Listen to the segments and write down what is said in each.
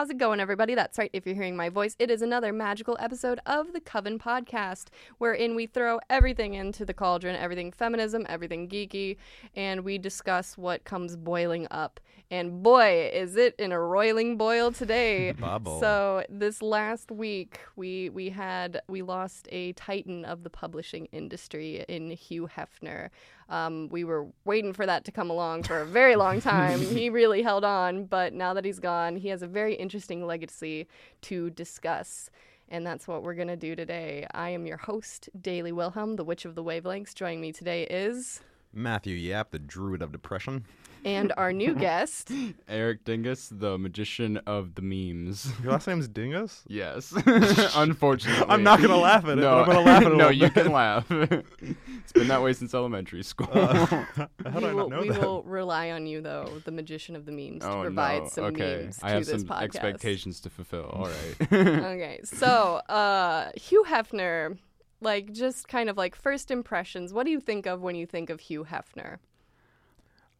how's it going, everybody? That's right, if you're hearing my voice, it is another magical episode of the Coven Podcast, wherein we throw everything into the cauldron everything feminism, everything geeky, and we discuss what comes boiling up. And boy, is it in a roiling boil today. Bubble. So, this last week, we, we had, we lost a titan of the publishing industry in Hugh Hefner. Um, we were waiting for that to come along for a very long time. he really held on, but now that he's gone, he has a very interesting legacy to discuss. And that's what we're going to do today. I am your host, Daily Wilhelm, the Witch of the Wavelengths. Joining me today is. Matthew Yap, the Druid of Depression. And our new guest, Eric Dingus, the magician of the memes. Your last name's Dingus? Yes. Unfortunately. I'm not gonna laugh at it, No, but I'm gonna laugh at it no, you bit. can laugh. it's been that way since elementary school. Uh, how we, I will, not know we that? will rely on you, though, the magician of the memes, to oh provide no. some okay. memes to I have this some podcast. expectations to fulfill. All right. okay, so uh, Hugh Hefner, like just kind of like first impressions. What do you think of when you think of Hugh Hefner?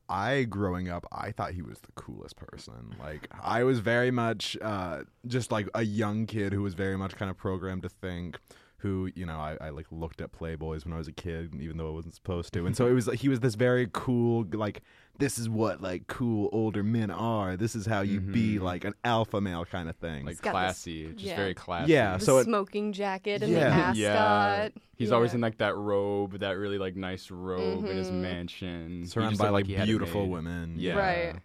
I, growing up, I thought he was the coolest person. Like, I was very much uh, just like a young kid who was very much kind of programmed to think. Who you know, I, I like looked at Playboys when I was a kid, even though I wasn't supposed to. And so it was like he was this very cool, like this is what like cool older men are. This is how you be Mhm. like an alpha male kind of thing. like got this- classy. Just yeah. very classy. Yeah, The so it- smoking jacket and Yeah. the ascot. Yeah. He's always in like that robe, that really like nice robe in his Mhm. mansion. Surrounded by looked like he had it beautiful women. Yeah. Right.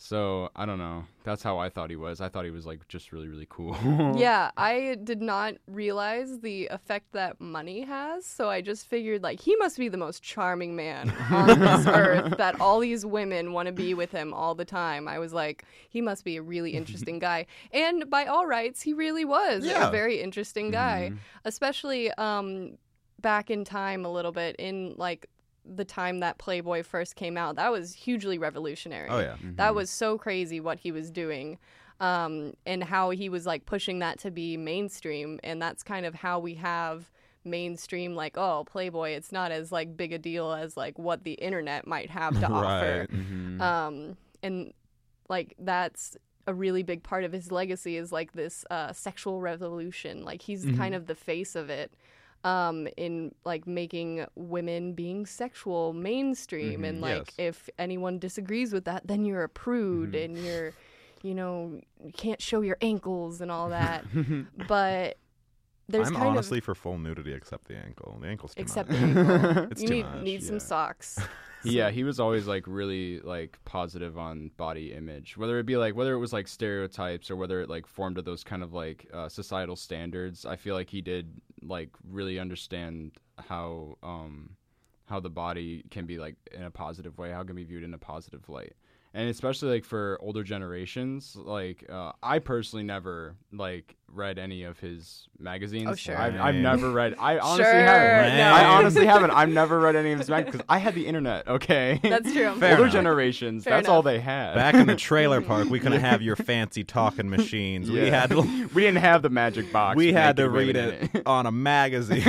So I don't know. That's how I thought he was. I thought he was like just really, really cool. Yeah, I did not realize the effect that money has. So I just figured, like, he must be the most charming man on this earth that all these women want to be with him all the time. I was like, he must be a really interesting guy. And by all rights, he really was Yeah. a very interesting guy, Mhm. especially um, back in time a little bit in like the time that Playboy first came out. That was hugely revolutionary Oh yeah. that Mhm. was so crazy what he was doing um, and how he was like pushing that to be mainstream and that's kind of how we have mainstream like oh playboy it's not as like big a deal as like what the internet might have to offer Right. Mhm. um, and like that's a really big part of his legacy is like this uh, sexual revolution like he's Mhm. kind of the face of it um, in like making women being sexual mainstream Mhm, and like yes. if anyone disagrees with that then you're a prude Mhm. and you're you know you can't show your ankles and all that but there's I'm kind honestly of for full nudity except the ankle. The ankle's too except much. the ankle. It's you too need much, need some socks yeah, he was always like really like positive on body image, whether it be like whether it was like stereotypes or whether it like formed to those kind of like uh, societal standards. I feel like he did like really understand how um how the body can be like in a positive way, how it can be viewed in a positive light. And especially like for older generations, like uh, I personally never like read any of his magazines. Oh, sure. I've, I've never read. I honestly Sure, haven't. no. I honestly haven't. I've never read any of his magazines because I had the internet. Okay, that's true Fair older enough. generations. Fair that's all they had. Back in the trailer park, we couldn't have your fancy talking machines. We had to, we didn't have the magic box. we had to read women it on a magazine.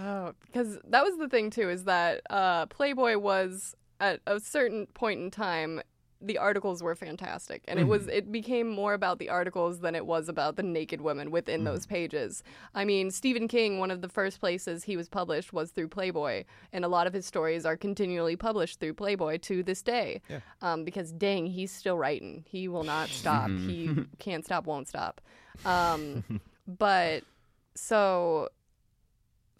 Oh, because that was the thing too, is that uh, Playboy was at a certain point in time. The articles were fantastic, and it was it became more about the articles than it was about the naked women within those pages. I mean, Stephen King, one of the first places he was published was through Playboy, and a lot of his stories are continually published through Playboy to this day. Yeah. Um, because dang, he's still writing. He will not stop. he can't stop, won't stop. Um, but so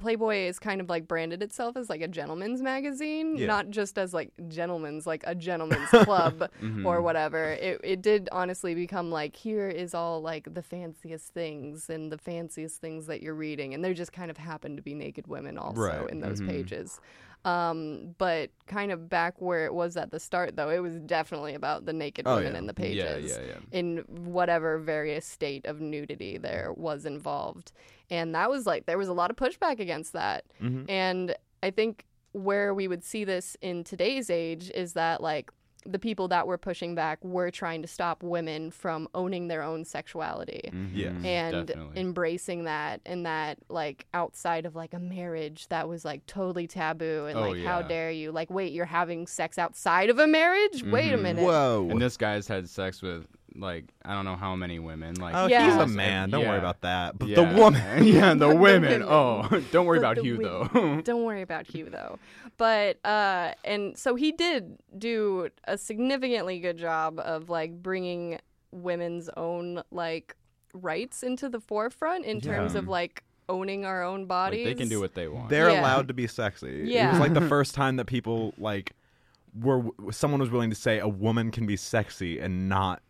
Playboy is kind of like branded itself as like a gentleman's magazine, Yeah. not just as like gentleman's, like a gentleman's club Mhm. or whatever. It it did honestly become like here is all like the fanciest things and the fanciest things that you're reading, and there just kind of happen to be naked women also Right. in those Mhm. pages. Um, but kind of back where it was at the start, though, it was definitely about the naked Oh, women yeah. in the Yeah, pages yeah, yeah. in whatever various state of nudity there was involved. And that was like, there was a lot of pushback against that. Mhm. And I think where we would see this in today's age is that, like, the people that were pushing back were trying to stop women from owning their own sexuality Yes. Mhm, and definitely. embracing that and that like outside of like a marriage that was like totally taboo and Oh, like how dare you like wait you're having sex outside of a marriage wait a Mhm. minute Whoa. and this guy's had sex with like I don't know how many women. Like oh, Yeah. he's a man. Don't worry about that. But Yeah. the woman. yeah, the The women. women. Oh, don't worry But about the Hugh wi- though. don't worry about Hugh though. But uh and so he did do a significantly good job of like bringing women's own like rights into the forefront in terms of like owning our own Like, bodies. they can do what they want. They're Yeah. allowed to be sexy. Yeah, It Yeah. was like the first time that people like were someone was willing to say a woman can be sexy and not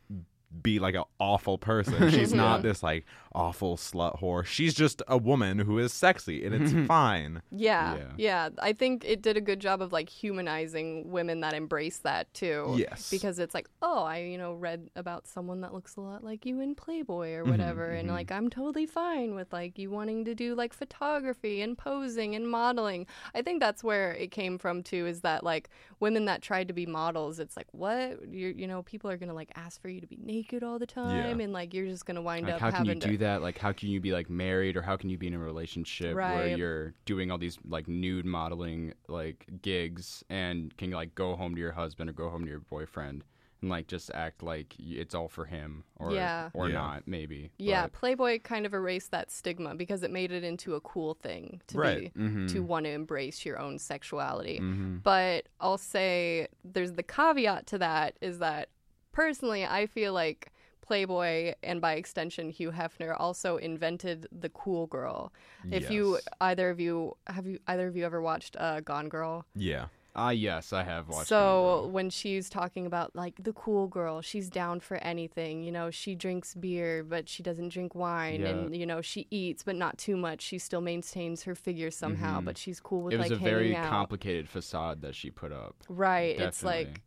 be like an awful person. She's not this like awful slut whore. She's just a woman who is sexy and it's mm-hmm. fine. Yeah, Yeah. yeah, I think it did a good job of like humanizing women that embrace that too. Yes. Because it's like, oh, I, you know, read about someone that looks a lot like you in Playboy or mm-hmm, whatever. And mm-hmm. like, I'm totally fine with like you wanting to do like photography and posing and modeling. I think that's where it came from too, is that like women that tried to be models, it's like, what? You're, you know, people are going to like ask for you to be naked all the time. And like, you're just going to wind Like, up how can having you to. Do that? Like, how can you be like married, or how can you be in a relationship where you're doing all these like nude modeling like gigs and can like go home to your husband or go home to your boyfriend and like just act like it's all for him or Yeah. or Yeah. not maybe. Yeah, But- Playboy kind of erased that stigma because it made it into a cool thing to Right. be Mhm. to want to embrace your own sexuality. Mhm. But I'll say there's the caveat to that is that personally I feel like Playboy and by extension Hugh Hefner also invented the cool girl. If you either of you have you either of you ever watched uh, Gone Girl? Yeah. Ah, yes, I have watched. so when she's talking about like the cool girl, she's down for anything. You know, she drinks beer, but she doesn't drink wine, Yeah. and you know she eats, but not too much. She still maintains her figure somehow, Mhm. but she's cool with it was like a very out. complicated facade that she put up. right. It's like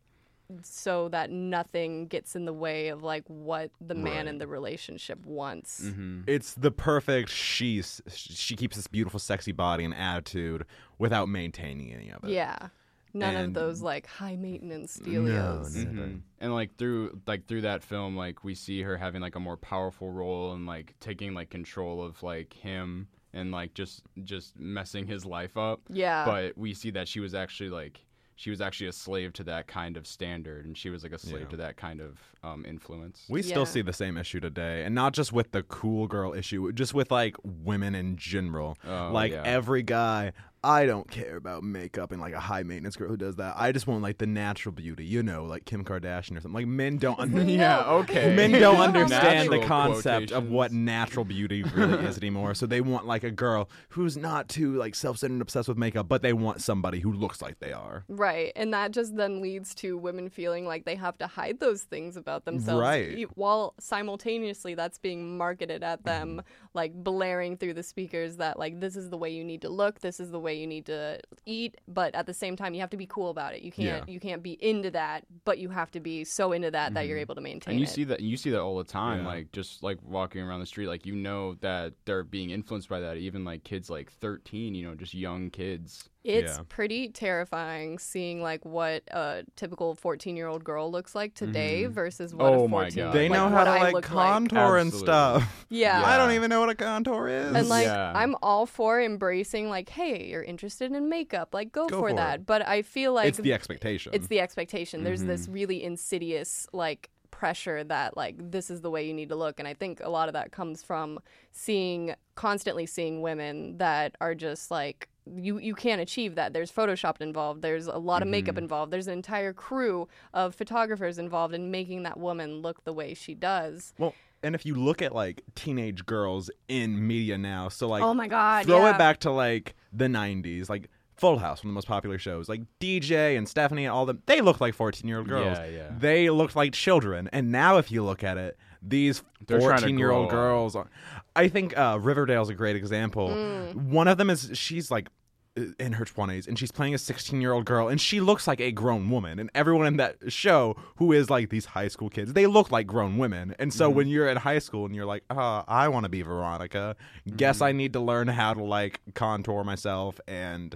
so that nothing gets in the way of like what the man Right. in the relationship wants. Mm-hmm. It's the perfect she's she keeps this beautiful sexy body and attitude without maintaining any of it. Yeah. None of those like high maintenance No, dealios. no. Mhm. And like through like through that film, like we see her having like a more powerful role and like taking like control of like him and like just just messing his life up. Yeah. But we see that she was actually like she was actually a slave to that kind of standard, and she was like a slave Yeah. to that kind of um, influence. We still see the same issue today, and not just with the cool girl issue, just with like women in general. Oh, like yeah. every guy, I don't care about makeup and like a high maintenance girl who does that. I just want like the natural beauty, you know, like Kim Kardashian or something. Like men don't under- yeah, okay. men don't understand the concept of what natural beauty really is anymore. So they want like a girl who's not too like self-centered and obsessed with makeup, but they want somebody who looks like they are. Right. And that just then leads to women feeling like they have to hide those things about themselves. Right. While simultaneously that's being marketed at them, mm-hmm. like blaring through the speakers that, like, this is the way you need to look, this is the way you need to eat. But at the same time, you have to be cool about it. You can't, Yeah. you can't be into that, but you have to be so into that that you're mm-hmm. able to maintain and you it. see that you see that all the time Yeah. like just like walking around the street like you know that they're being influenced by that even like kids like 13 you know just young kids It's Yeah. pretty terrifying seeing like what a typical 14 year old girl looks like today versus what Oh a my 14 God. They like, They know how to I like look contour and stuff. Yeah. I don't even know what a contour is. And like Yeah. I'm all for embracing like, hey, you're interested in makeup, like go, Go for, for that. But I feel like it's the expectation. it's the expectation. There's Mm-hmm. this really insidious like pressure that like this is the way you need to look and I think a lot of that comes from seeing constantly seeing women that are just like you you can't achieve that. There's photoshopped involved. There's a lot of makeup Mm-hmm. involved. There's an entire crew of photographers involved in making that woman look the way she does. Well, and if you look at like teenage girls in media now, so like oh my god. throw yeah. it back to like the 90s, like Full House, one of the most popular shows, like DJ and Stephanie and all them, they look like 14 year old girls. Yeah, yeah. They looked like children. And now, if you look at it, these They're trying to 14 year old girls, are, I think uh, Riverdale's a great example. Mm. One of them is she's like, in her 20s and she's playing a 16 year old girl and she looks like a grown woman and everyone in that show who is like these high school kids they look like grown women and so when you're at high school and you're like uh, i want to be veronica guess i need to learn how to like contour myself and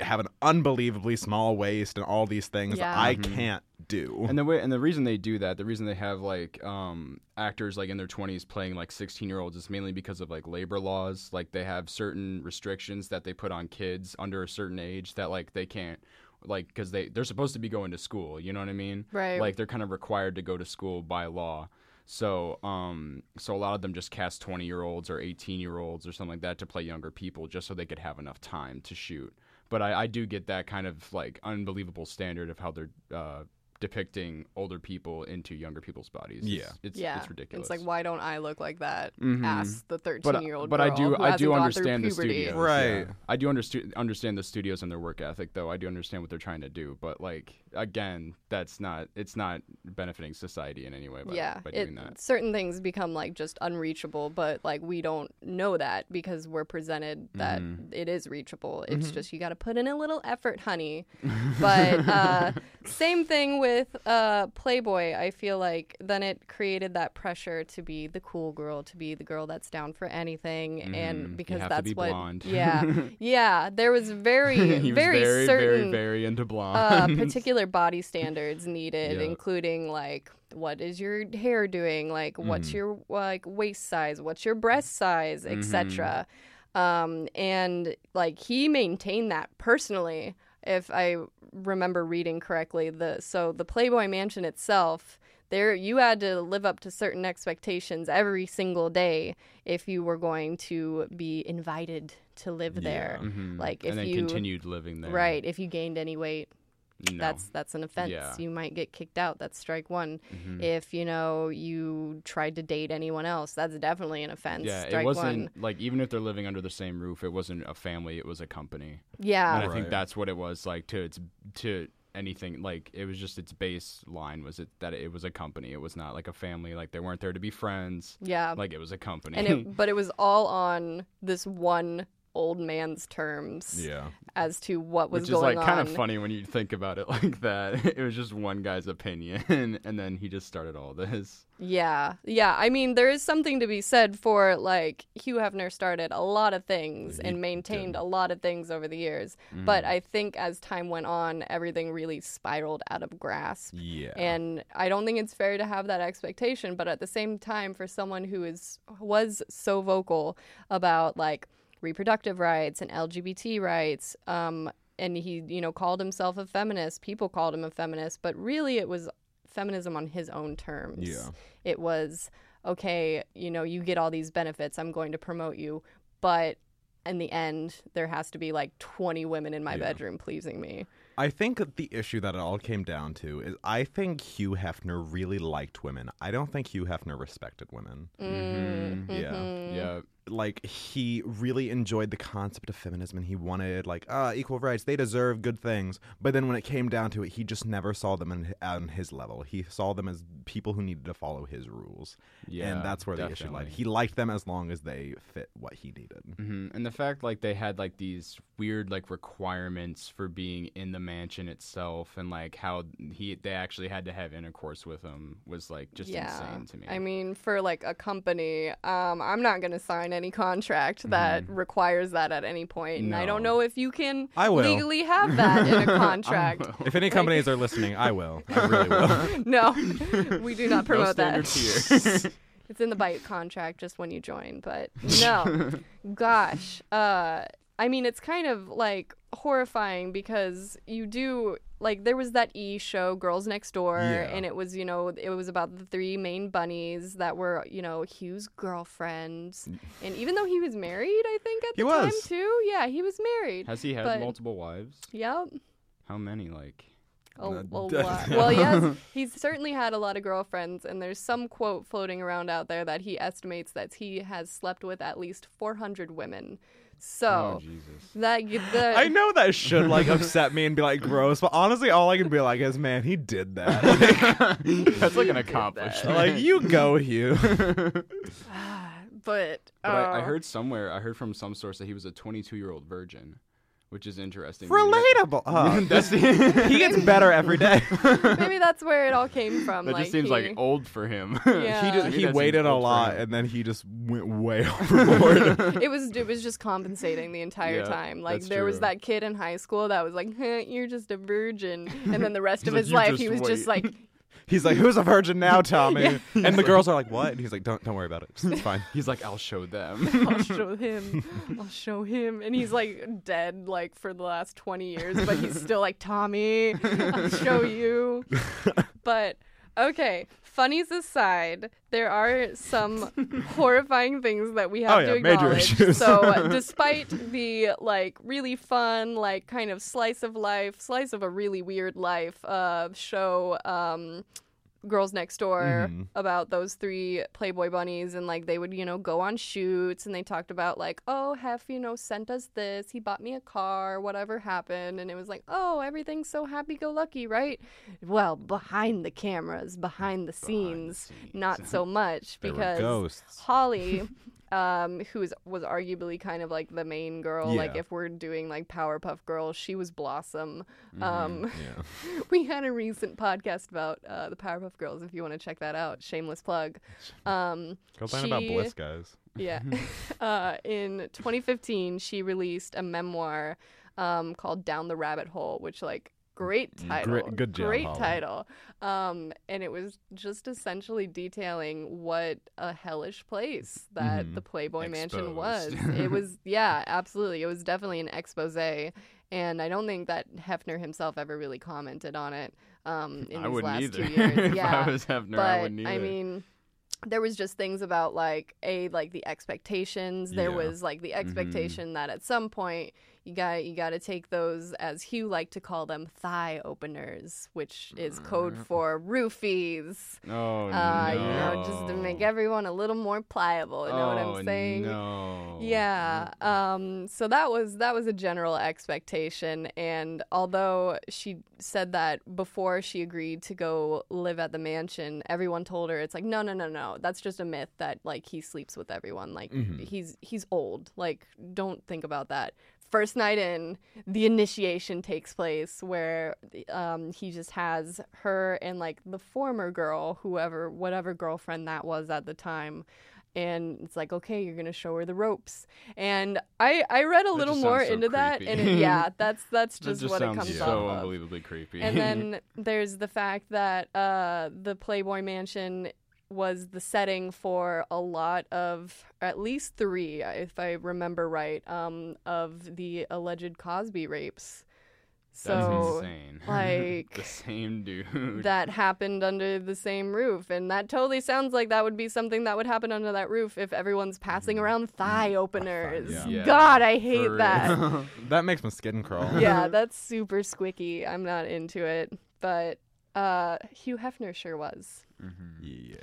have an unbelievably small waist and all these things Yeah. I Mhm. can't do. And the way and the reason they do that, the reason they have like um, actors like in their twenties playing like sixteen year olds is mainly because of like labor laws. Like they have certain restrictions that they put on kids under a certain age that like they can't like because they they're supposed to be going to school. You know what I mean? Right. Like they're kind of required to go to school by law. So, um, so a lot of them just cast twenty year olds or eighteen year olds or something like that to play younger people, just so they could have enough time to shoot. But I, I do get that kind of like unbelievable standard of how they're uh, depicting older people into younger people's bodies. It's- Yeah. it's yeah, it's ridiculous. It's like, why don't I look like that? Mhm. Ask the thirteen-year-old but I girl do I do understand the studios. Right. yeah. I do understand understand the studios and their work ethic though. I do understand what they're trying to do, but like again, that's not it's not benefiting society in any way by, yeah, by it, doing that. certain things become like just unreachable, but like we don't know that because we're presented that Mhm. it is reachable. It's Mm-hmm. just you got to put in a little effort, honey. but uh, same thing with uh, Playboy. I feel like then it created that pressure to be the cool girl, to be the girl that's down for anything, Mhm. and You because that's be what. blonde. Yeah, yeah. There was very, he was very, very, certain very, very into blonde. uh, particular body standards needed, Yeah. including like what is your hair doing, like what's Mhm. your like waist size, what's your breast size, etc. Um, and like he maintained that personally, if I remember reading correctly. The so the Playboy Mansion itself. There, you had to live up to certain expectations every single day if you were going to be invited to live there. Mhm. like, if and then you- continued living there. Right. If you gained any weight, No. that's that's an offense. Yeah. You might get kicked out. That's strike one. Mhm. If you know you tried to date anyone else, that's definitely an offense. yeah, strike it wasn't one. like even if they're living under the same roof, it wasn't a family; it was a company. Yeah. and I think that's what it was like to its to anything like it was just its baseline was it that it was a company. It was not like a family. Like they weren't there to be friends. Yeah. Like it was a company. and it, but it was all on this one old man's terms yeah. as to what was Which is going like kind of funny when you think about it like that. It was just one guy's opinion, and then he just started all this. Yeah, yeah. I mean, there is something to be said for like Hugh Hefner started a lot of things and maintained a lot of things over the years. Mm-hmm. But I think as time went on, everything really spiraled out of grasp. Yeah. And I don't think it's fair to have that expectation. But at the same time, for someone who is was so vocal about like reproductive rights and LGBT rights, um, and he you know called himself a feminist, people called him a feminist, but really it was feminism on his own terms. Yeah. It was okay. You know, you get all these benefits. I'm going to promote you, but. In the end, there has to be like 20 women in my Yeah. bedroom pleasing me. I think the issue that it all came down to is I think Hugh Hefner really liked women. I don't think Hugh Hefner respected women. Mm, Yeah. mhm. Yeah, Like he really enjoyed the concept of feminism and he wanted like ah equal rights. They deserve good things. But then when it came down to it, he just never saw them in, on his level. He saw them as people who needed to follow his rules. yeah, and that's where the issue lied. He liked them as long as they fit what he needed. hmm And the fact like they had like these weird like requirements for being in the mansion itself, and like how he they actually had to have intercourse with him was like just insane to me. I mean, for like a company, um, I'm not going to sign any contract that requires that at any point, and I don't. Know if you can I will. legally have that in a contract. If any companies are listening, I will. I really will. no, we do not no promote that. It's in the bite contract just when you join, but no. Gosh, uh, I mean, it's kind of like horrifying because you do like there was that E show, Girls Next Door, Yeah. and it was you know it was about the three main bunnies that were you know Hugh's girlfriends, and even though he was married, I think at He the time was. too, yeah, he was married. Has he had But- multiple wives? Yep. How many? Like A, a d- lot. Well, yes, he's certainly had a lot of girlfriends, and there's some quote floating around out there that he estimates that he has slept with at least 400 women. So oh Jesus. that the I know that should like upset me and be like gross, but honestly, all I can be like is, man, he did that. That's like an accomplishment. like you go, Hugh. but, But I, I uh, heard somewhere, I heard from some source that he was a 22 year old virgin, which is interesting. to me. Relatable. Oh, That's he gets better every day. Maybe that's where it all came from. That like just seems he, like old for him. Yeah. he just he waited a lot and then he just went way overboard. it was it was just compensating the entire Yeah, time. Like that's there was that kid in high school that was like, "Huh, "You're just a virgin," and then the rest of like, his life he was just like, He's like, "Who's a virgin now, Tommy?" Yeah. And the girls are like, "What?" And he's like, "Don't don't worry about it. It's fine." He's like, I'll show them. "I'll show him, I'll show him," and he's like dead like for the last twenty years, but he's still like, "Tommy, I'll show you." But okay, funnies aside, there are some horrifying things that we have Oh, to yeah, major acknowledge. issues. So, despite the like really fun, like kind of slice of life, slice of a really weird life uh, show, um, Girls Next Door Mhm. about those three Playboy bunnies, and like they would, you know, go on shoots, and they talked about like, oh, Hef, you know, sent us this, he bought me a car, whatever happened, and it was like, oh, everything's so happy-go-lucky, right? Well, behind the cameras, behind the Behind the scenes, scenes. not so much because. Holly, um, who was, was arguably kind of like the main girl, like if we're doing like Powerpuff Girls, she was Blossom. Mm-hmm. Um, Yeah. we had a recent podcast about uh, the Powerpuff Girls. If you want to check that out, shameless plug. Um, Go find about she- Bliss, guys. yeah. uh, in 2015, she released a memoir um, called Down the Rabbit Hole, which like great title, Great- good job, great Holly. title. Um, and it was just essentially detailing what a hellish place that Mhm. the Playboy Mansion was. Exposed. it was, yeah, absolutely. It was definitely an expose. And I don't think that Hefner himself ever really commented on it um, in I these wouldn't last either. two years. if yeah, I was Hefner, but I wouldn't either. mean there was just things about like a like the expectations there Yeah. was like the expectation that at some point you got you got to take those as Hugh liked to call them thigh openers which is code for roofies oh uh no. you know just to make everyone a little more pliable you know what Oh, i'm saying No. yeah. Um, so that was that was a general expectation, and although she said that before she agreed to go live at the mansion, everyone told her it's like no, no, no, no. That's just a myth that like he sleeps with everyone. Like Mhm. he's he's old. Like don't think about that. First night in, the initiation takes place where um, he just has her and like the former girl, whoever, whatever girlfriend that was at the time, and it's like okay you're gonna show her the ropes. And i i read a That little more so into that and it, yeah that's that's That just, just what it comes so off of. unbelievably creepy. and then there's the fact that uh the playboy mansion was the setting for a lot of at least three if i remember right um of the alleged cosby rapes That's so insane. like, the same dude. that happened under the same roof and that totally sounds like that would be something that would happen under that roof if everyone's passing around thigh openers yeah. Yeah, god i hate for that. That makes my skin crawl. yeah that's super squicky i'm not into it but uh hugh hefner sure was Mhm. Yeah.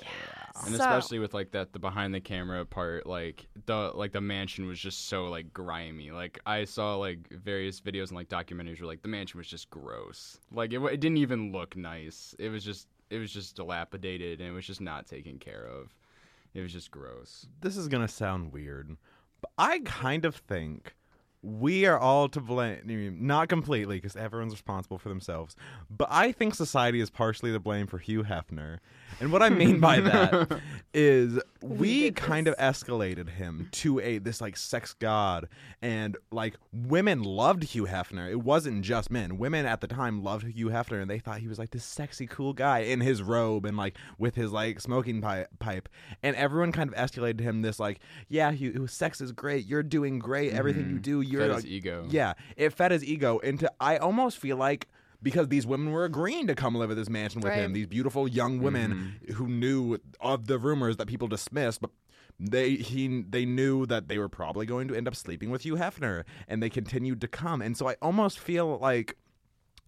and So- especially with like that the behind the camera part like the like the mansion was just so like grimy. Like i saw like various videos and like documentaries where like the mansion was just gross. Like it, it didn't even look nice. It was just it was just dilapidated and it was just not taken care of. It was just gross. This is gonna sound weird, but I kind of think we are all to blame. I mean, Not completely, because everyone's responsible for themselves. But I think society is partially to blame for Hugh Hefner. And what I mean by that is we did kind of escalated him to a this like sex god, and like women loved Hugh Hefner. It wasn't just men. Women at the time loved Hugh Hefner, and they thought he was like this sexy, cool guy in his robe and like with his like smoking pi- pipe. And everyone kind of escalated him this like, yeah, Hugh, sex is great. You're doing great. Everything you Mhm. do, you're Fed his ego yeah, it fed his ego into. I almost feel like because these women were agreeing to come live at this mansion with Right. him, these beautiful young mm-hmm. women who knew of the rumors that people dismissed, but they he they knew that they were probably going to end up sleeping with Hugh Hefner, and they continued to come. And so I almost feel like.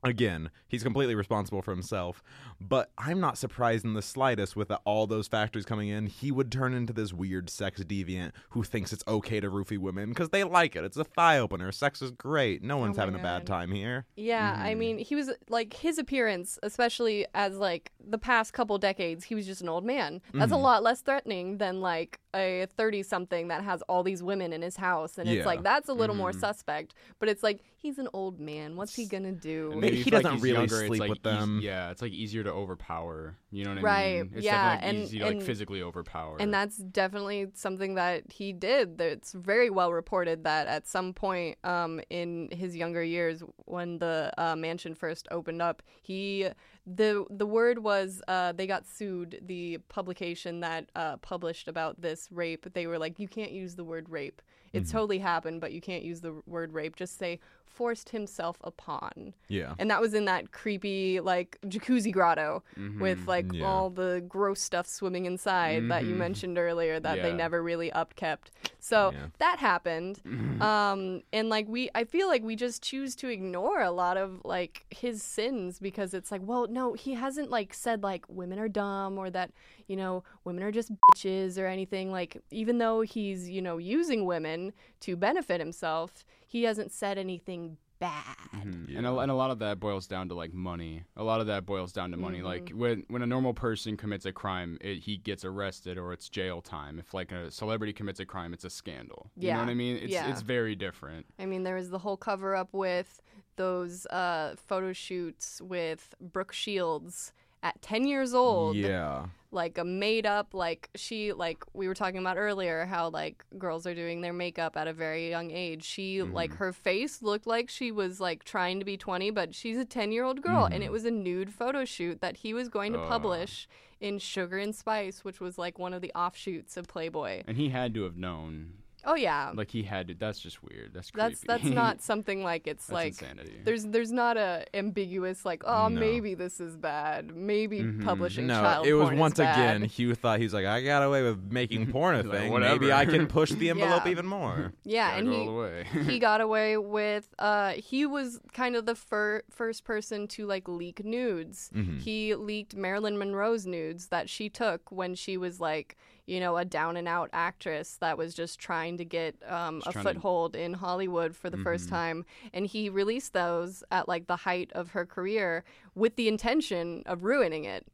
Again, he's completely responsible for himself, But I'm not surprised in the slightest with all those factors coming in. He would turn into this weird sex deviant who thinks it's okay to roofie women because they like it. It's a thigh opener. Sex is great. No one's my having a bad time here. Yeah, I Mm-hmm. mean, he was like his appearance, especially as like the past couple decades, he was just an old man. That's Mm-hmm. a lot less threatening than like a 30 something that has all these women in his house. And Yeah. it's like, that's a little more Mm-hmm. suspect. But it's like, he's an old man. What's he going to do? Maybe maybe he doesn't he's really younger, sleep like, with eas- them. yeah, it's like easier to overpower. You know what I Right, mean? It's yeah, like, and- easy to like physically overpower. And that's definitely something that he did. It's very well reported that at some point um, in his younger years, when the uh, mansion first opened up, he the the word was uh, they got sued. The publication that uh, published about this rape, they were like, you can't use the word rape. It's totally happened, but you can't use the word rape. Just say forced himself upon. Yeah. And that was in that creepy like jacuzzi grotto Mm-hmm. with like Yeah. all the gross stuff swimming inside that you Mhm. mentioned earlier that they never really upkept. So Yeah. that happened. um and like we I feel like we just choose to ignore a lot of like his sins because it's like, well, no, he hasn't like said like women are dumb or that, you know, women are just bitches or anything like even though he's, you know, using women to benefit himself, he hasn't said anything bad. Mhm. And, a, and a lot of that boils down to like money. A lot of that boils down to money. Like Mm-hmm. when when a normal person commits a crime, it, he gets arrested or it's jail time. If like a celebrity commits a crime, it's a scandal. You know what I mean? It's Yeah. it's very different. I mean, there was the whole cover up with those uh, photo shoots with Brooke Shields at 10 years old. Yeah. Like a made up, like she, like we were talking about earlier, how like girls are doing their makeup at a very young age. She, mm-hmm. like, her face looked like she was like trying to be 20, but she's a 10 year old girl. And it mm-hmm. was a nude photo shoot that he was going to Ugh. publish in Sugar and Spice, which was like one of the offshoots of Playboy. And he had to have known. Oh, yeah. Like he had to. That's just weird. That's creepy. That's that's not something like it's That's like insanity. there's there's not a ambiguous like oh No. maybe this is bad maybe publishing No, child it was once again bad. Hugh thought he's like, I got away with making porn a thing. whatever. Maybe I can push the envelope Yeah. even more. yeah and he he got away with uh he was kind of the fir- first person to like leak nudes Mm-hmm. he leaked marilyn monroe's nudes that she took when she was like you know a down and out actress that was just trying to get um, a trying to- foothold in hollywood for the first time. And he released those at like the height of her career with the intention of ruining it.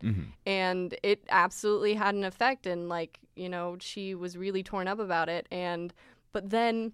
And it absolutely had an effect and like you know she was really torn up about it. And but then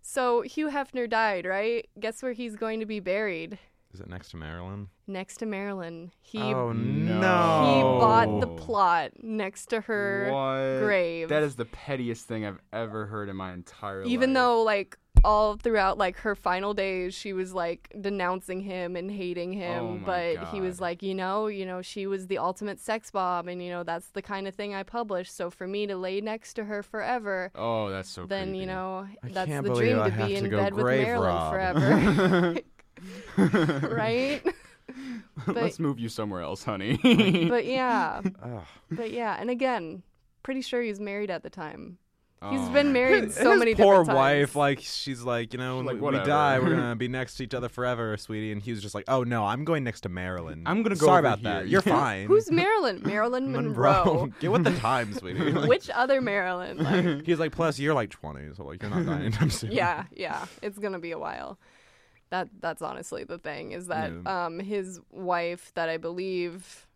so hugh hefner died right? Guess where he's going to be buried Is it next to Marilyn? next to marilyn he oh no. no! he bought the Oh. plot next to her What? grave That is the pettiest thing I've ever heard in my entire life. even though like all throughout like her final days she was like denouncing him and hating oh him Oh my but he was like you know you know she was the ultimate sex bomb and you know that's the kind of thing i published so for me to lay next to her forever Oh, that's so. then creepy. you know I that's the dream I to be in go bed with marilyn rob. forever right Let's move you somewhere else, honey. but yeah Ugh. but yeah and again pretty sure he was married at the time He's Oh. been married so his many poor different times. wife, like she's like, you know, when Like, we, we die, we're gonna be next to each other forever, sweetie. And he was just like, oh no, I'm going next to Marilyn. I'm gonna go Sorry over about here. that. You're fine. Who's Marilyn? Marilyn Monroe. Get with the times, sweetie. Like, Which other Marilyn? Like, He's like, plus you're like 20, so like you're not dying anytime soon. yeah, yeah, it's gonna be a while. That that's honestly the thing is that Yeah. um his wife that I believe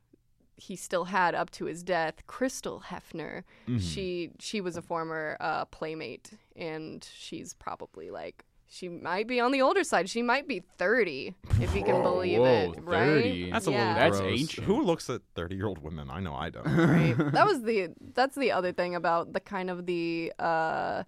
he still had up to his death, Crystal Hefner. Mm-hmm. She she was a former uh, playmate, and she's probably like she might be on the older side. She might be thirty, if you can believe Whoa, it. Right? 30? That's a yeah. little That's gross. ancient. Who looks at 30 year old women? I know I don't. right that was the that's the other thing about the kind of the uh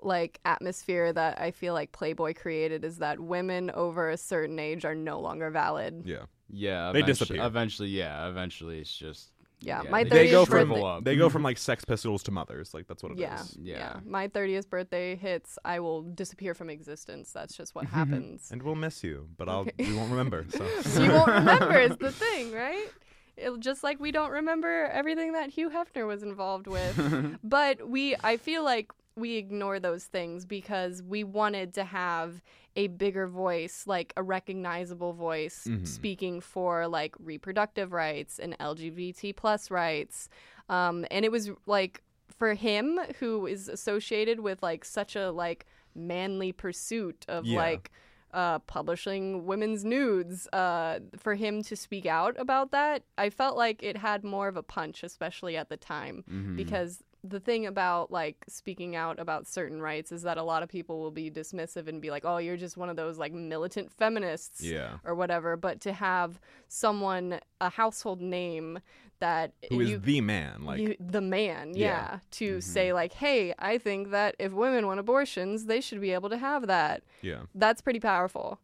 like atmosphere that i feel like playboy created is that women over a certain age are no longer valid yeah. Yeah, They disappear. Eventually, yeah, eventually it's just. Yeah, my they, They 30th go from birthday- they go from like Sex Pistols to mothers. Like that's what it is. yeah, Yeah. yeah my 30th birthday hits i will disappear from existence that's just what happens And we'll miss you, but I'll we won't remember. So you won't remember is the thing right it, just like we don't remember everything that hugh hefner was involved with but we i feel like we ignore those things because we wanted to have a bigger voice, like a recognizable voice, Mhm. speaking for like reproductive rights and LGBT plus rights. Um, and it was like for him, who is associated with like such a like manly pursuit of Yeah. like uh, publishing women's nudes, uh, for him to speak out about that, I felt like it had more of a punch, especially at the time Mhm. because the thing about like speaking out about certain rights is that a lot of people will be dismissive and be like, "Oh, you're just one of those like militant feminists." Yeah. Or whatever, but to have someone a household name that Who is you, the man? Like you, the man, yeah, Yeah. Mm-hmm. to say like, "Hey, I think that if women want abortions, they should be able to have that." yeah. That's pretty powerful.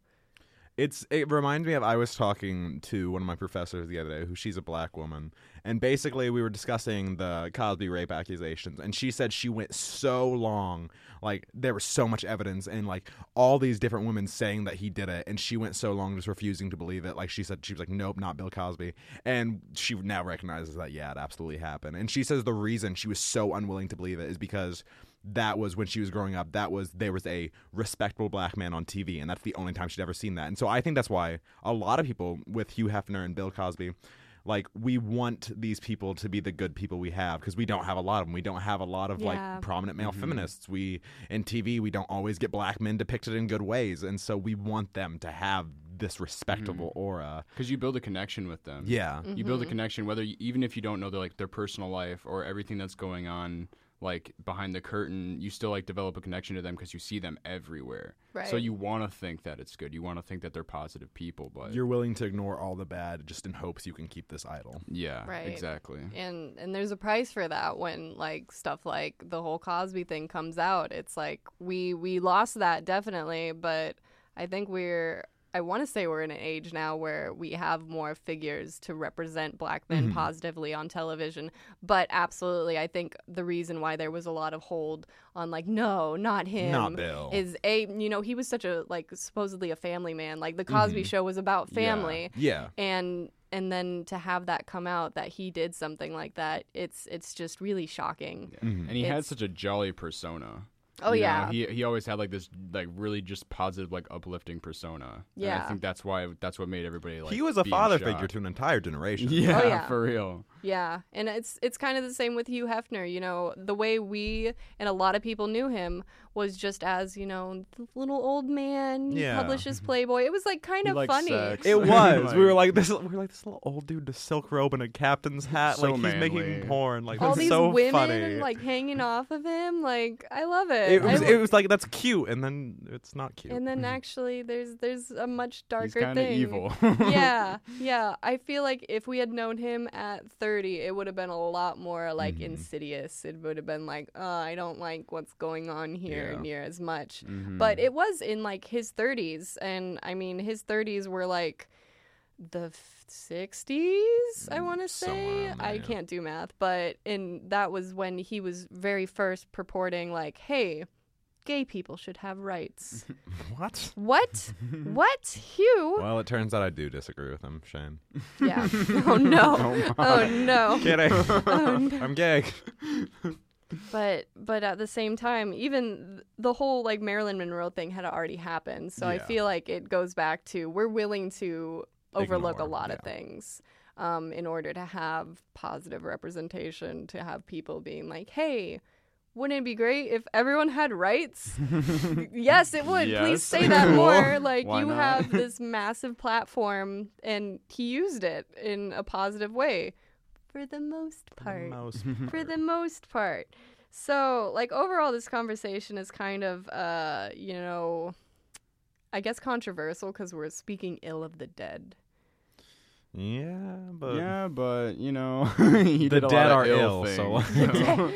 It's it reminds me of I was talking to one of my professors the other day who she's a black woman and basically we were discussing the Cosby rape accusations and she said she went so long like there was so much evidence and like all these different women saying that he did it and she went so long just refusing to believe it. Like she said she was like nope not Bill Cosby. And she now recognizes that yeah it absolutely happened. And she says the reason she was so unwilling to believe it is because that was when she was growing up that was there was a respectable black man on TV and that's the only time she'd ever seen that and so I think that's why a lot of people with Hugh Hefner and Bill Cosby like we want these people to be the good people we have because we don't have a lot of them we don't have a lot of Yeah. like prominent male Mhm. feminists we in TV we don't always get black men depicted in good ways and so we want them to have this respectable aura because you build a connection with them. yeah you build a Mhm. connection whether you, even if you don't know their like their personal life or everything that's going on like behind the curtain you still like develop a connection to them because you see them everywhere Right. so you want to think that it's good you want to think that they're positive people but you're willing to ignore all the bad just in hopes you can keep this idol yeah Right. exactly and and there's a price for that when like stuff like the whole Cosby thing comes out. It's like we we lost that definitely, but I think we're I want to say we're in an age now where we have more figures to represent black men Mhm. positively on television. But absolutely, I think the reason why there was a lot of hold on like no, not him, not Bill is a you know he was such a like supposedly a family man. Like the Cosby Mhm. Show was about family yeah and and then to have that come out that he did something like that it's it's just really shocking Yeah. Mhm. and he had such a jolly persona oh you know? yeah he he always had like this like really just positive like uplifting persona And Yeah. i think that's why that's what made everybody like he was a father shock. figure to an entire generation yeah, Oh, yeah. for real yeah and it's it's kind of the same with hugh hefner you know the way we and a lot of people knew him was just as you know the little old man he Yeah. publishes mm-hmm. playboy it was like kind He of liked funny sex. It was. We were like this. We were like this little old dude, in a silk robe and a captain's hat. So like he's making porn. Like all that's these so women funny. like hanging off of him like i love it, it was. I- It was like that's cute, and then it's not cute. and then mm-hmm. actually there's there's a much he's darker kind of thing evil yeah, yeah. I feel like if we had known him at 30, it would have been a lot more like Mhm. insidious. It would have been like, oh, I don't like what's going on here Yeah. near as much. Mhm. But it was in like his 30s. And I mean, his 30s were like the f- 60s, I Mm, want to say. I can't do math. But in that was when he was very first purporting, like, hey, gay people should have rights. what? what? what? Hugh? Well, it turns out I do disagree with him, Shane. Yeah. Oh no. Oh, Oh no. Kidding. Oh, no. I'm gay. But but at the same time, even the whole like Marilyn Monroe thing had already happened. So I Yeah. feel like it goes back to we're willing to overlook Ignore, a lot of yeah. things um, in order to have positive representation. To have people being like, "Hey, wouldn't it be great if everyone had rights?" yes, it would. Please say that Cool. more. Like Why you not? have this massive platform, and he used it in a positive way, for the most part Most for the most part. So, like overall this conversation is kind of uh, you know, I guess controversial cuz we're speaking ill of the dead. Yeah, but yeah, but you know, he The did a dead lot are of ill, ill, things, so- so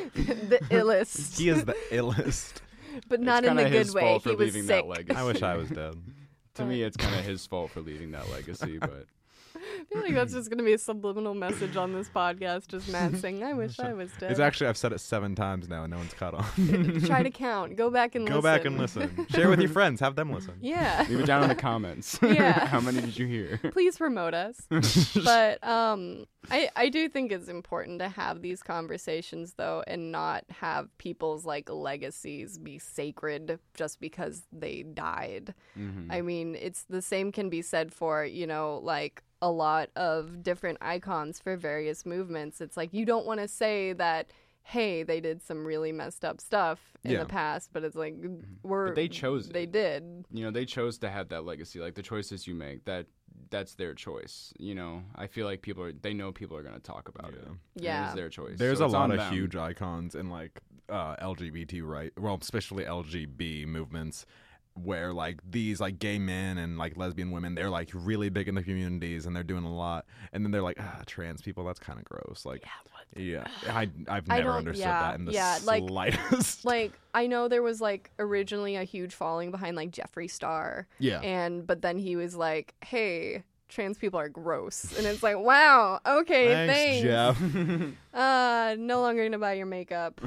the illest. he is the illest. but not it's in the good way. fault He was sick. that legacy. I wish I was dead. to me, it's kind of his fault for leaving that legacy, but I feel like that's just gonna be a subliminal message on this podcast. Just Matt saying, "I wish I was dead." It's actually I've said it seven times now and no one's caught on. Try to count. Go back and listen. Go listen. back and listen. Share with your friends. Have them listen. Yeah. Leave it down in the comments. Yeah. How many did you hear? Please promote us. but um, I I do think it's important to have these conversations though, and not have people's like legacies be sacred just because they died. Mhm. I mean, it's the same can be said for, you know, like a lot of different icons for various movements. It's like you don't want to say that hey, they did some really messed up stuff in Yeah. the past, but it's like we're they chose They it. did. you know they chose to have that legacy like the choices you make that that's their choice you know i feel like people are they know people are going to talk about it Yeah. and Yeah. it's their choice There's So a lot of them. huge icons in like uh, LGBT right, well, especially LGB movements, where like these like gay men and like lesbian women, they're like really big in the communities and they're doing a lot, and then they're like ah, trans people, that's kind of gross. Like, yeah, I I've never understood yeah, that in the yeah, like- slightest. Like I know there was like originally a huge following behind like Jeffree Star. yeah, And but then he was like, "Hey, trans people are gross." And it's like, "Wow, okay, thanks." Jeff. Uh, no longer going to buy your makeup.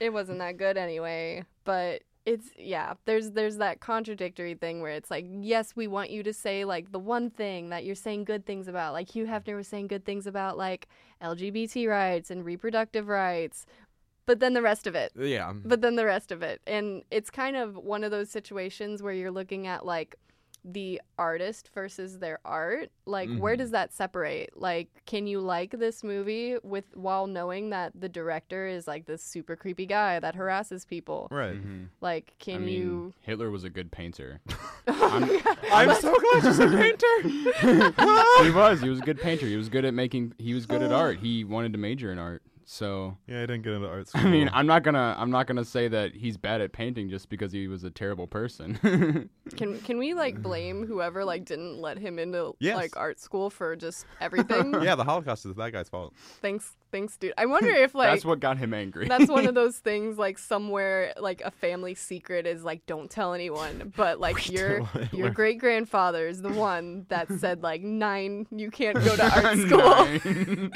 it wasn't that good anyway, but it's yeah, there's there's that contradictory thing where it's like, "Yes, we want you to say like the one thing that you're saying good things about." Like Hugh Hefner was saying good things about like LGBT rights and reproductive rights. But then the rest of it yeah, but then the rest of it and it's kind of one of those situations where you're looking at like the artist versus their art like where Mhm. does that separate? Like can you like this movie with while knowing that the director is like this super creepy guy that harasses people? Right. Mhm. like I can mean, you hitler was a good painter. I'm so glad you're a painter. he was. He was a good painter. He was good at making he was good at art. He wanted to major in art so yeah, I didn't get into art school. I mean, I'm not gonna I'm not gonna say that he's bad at painting just because he was a terrible person. can can we like blame whoever like didn't let him into Yes. like art school for just everything yeah, the Holocaust is that guy's fault. thanks thanks dude i wonder if like That's what got him angry. That's one of those things like somewhere like a family secret is like don't tell anyone, but like your tell Hitler. your great grandfather is the one that said like nine you can't go to art school.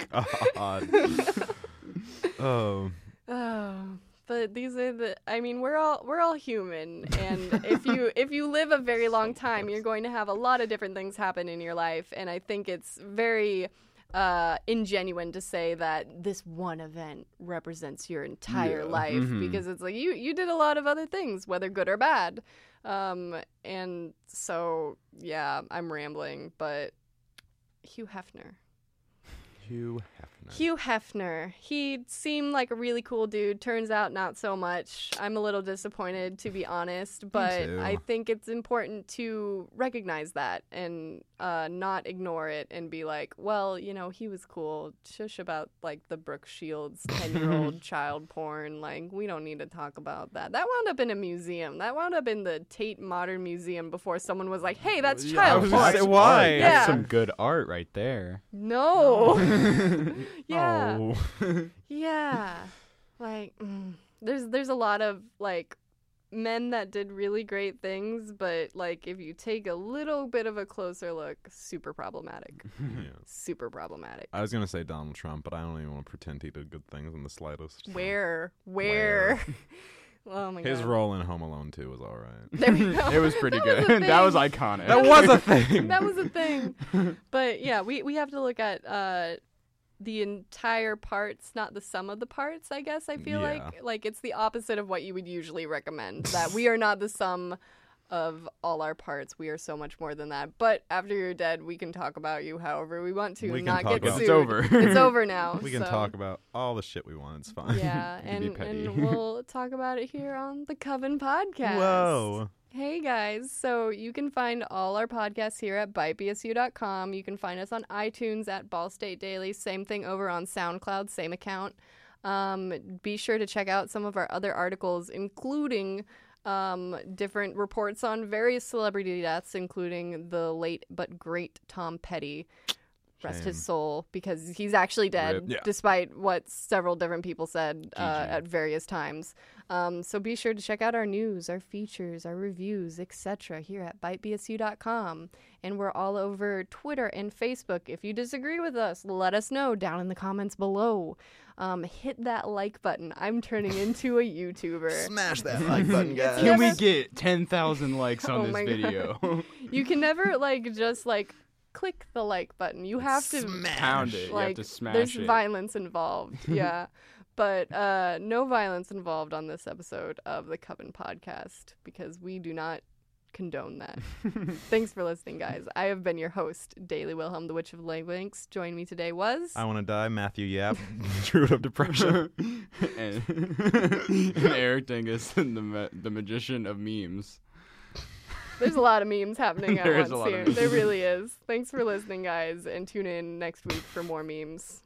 Oh. oh, but these are the I mean we're all we're all human and if you if you live a very long time you're going to have a lot of different things happen in your life and I think it's very uh, ingenuine to say that this one event represents your entire Yeah. life Mhm. because it's like you you did a lot of other things, whether good or bad. Um, and so yeah, I'm rambling, but Hugh Hefner. Hugh Hefner. Hugh Hefner. He seemed like a really cool dude. Turns out, not so much. I'm a little disappointed, to be honest, but. I think it's important to recognize that and uh, not ignore it and be like, well, you know, he was cool. Shush about like the Brooke Shields 10 year old child porn. Like, we don't need to talk about that. That wound up in a museum. That wound up in the Tate Modern Museum before someone was like, hey, that's Yeah, I child was porn. say, why? Yeah. That's some good art right there. No. yeah. Oh. Yeah. Like mm, there's there's a lot of like men that did really great things, but like if you take a little bit of a closer look, super problematic. Yeah. Super problematic. I was gonna say Donald Trump, but I don't even want to pretend he did good things in the slightest. Where? Where? oh my His god. role in Home Alone 2 was all right. There we go. It was pretty That good. a that was iconic. That was a thing. that was a thing. But yeah, we we have to look at uh the entire parts, not the sum of the parts, I guess I feel Yeah. like. Like it's the opposite of what you would usually recommend. that we are not the sum of all our parts. We are so much more than that. But after you're dead, we can talk about you however we want to We and not get about- sued. It's over. it's over now. We can so- talk about all the shit we want. It's fine. Yeah, and, and we'll talk about it here on the Coven Podcast. Whoa. Hey guys, so you can find all our podcasts here at bytebsu.com. You can find us on iTunes at Ball State Daily. Same thing over on SoundCloud, same account. Um, be sure to check out some of our other articles, including um, different reports on various celebrity deaths, including the late but great Tom Petty. Rest Shame. his soul because he's actually dead, Yeah. despite what several different people said uh, at various times. Um, so be sure to check out our news, our features, our reviews, etc. here at bytebsu.com. And we're all over Twitter and Facebook. If you disagree with us, let us know down in the comments below. Um, hit that like button. I'm turning into a YouTuber. Smash that like button, guys. Can we get 10,000 likes on Oh this video? You can never like just like click the like button. You have to Smash. Pound it. you like have to smash it. there's it. violence involved yeah but uh no violence involved on this episode of the coven podcast because we do not condone that thanks for listening guys i have been your host daily wilhelm the witch of Links. join me today was I want to die, Matthew Yap, Druid of Depression. and, and Eric Dingus, the, ma- the magician of memes. There's a lot of memes happening at once a lot of here. there really is. Thanks for listening guys and tune in next week for more memes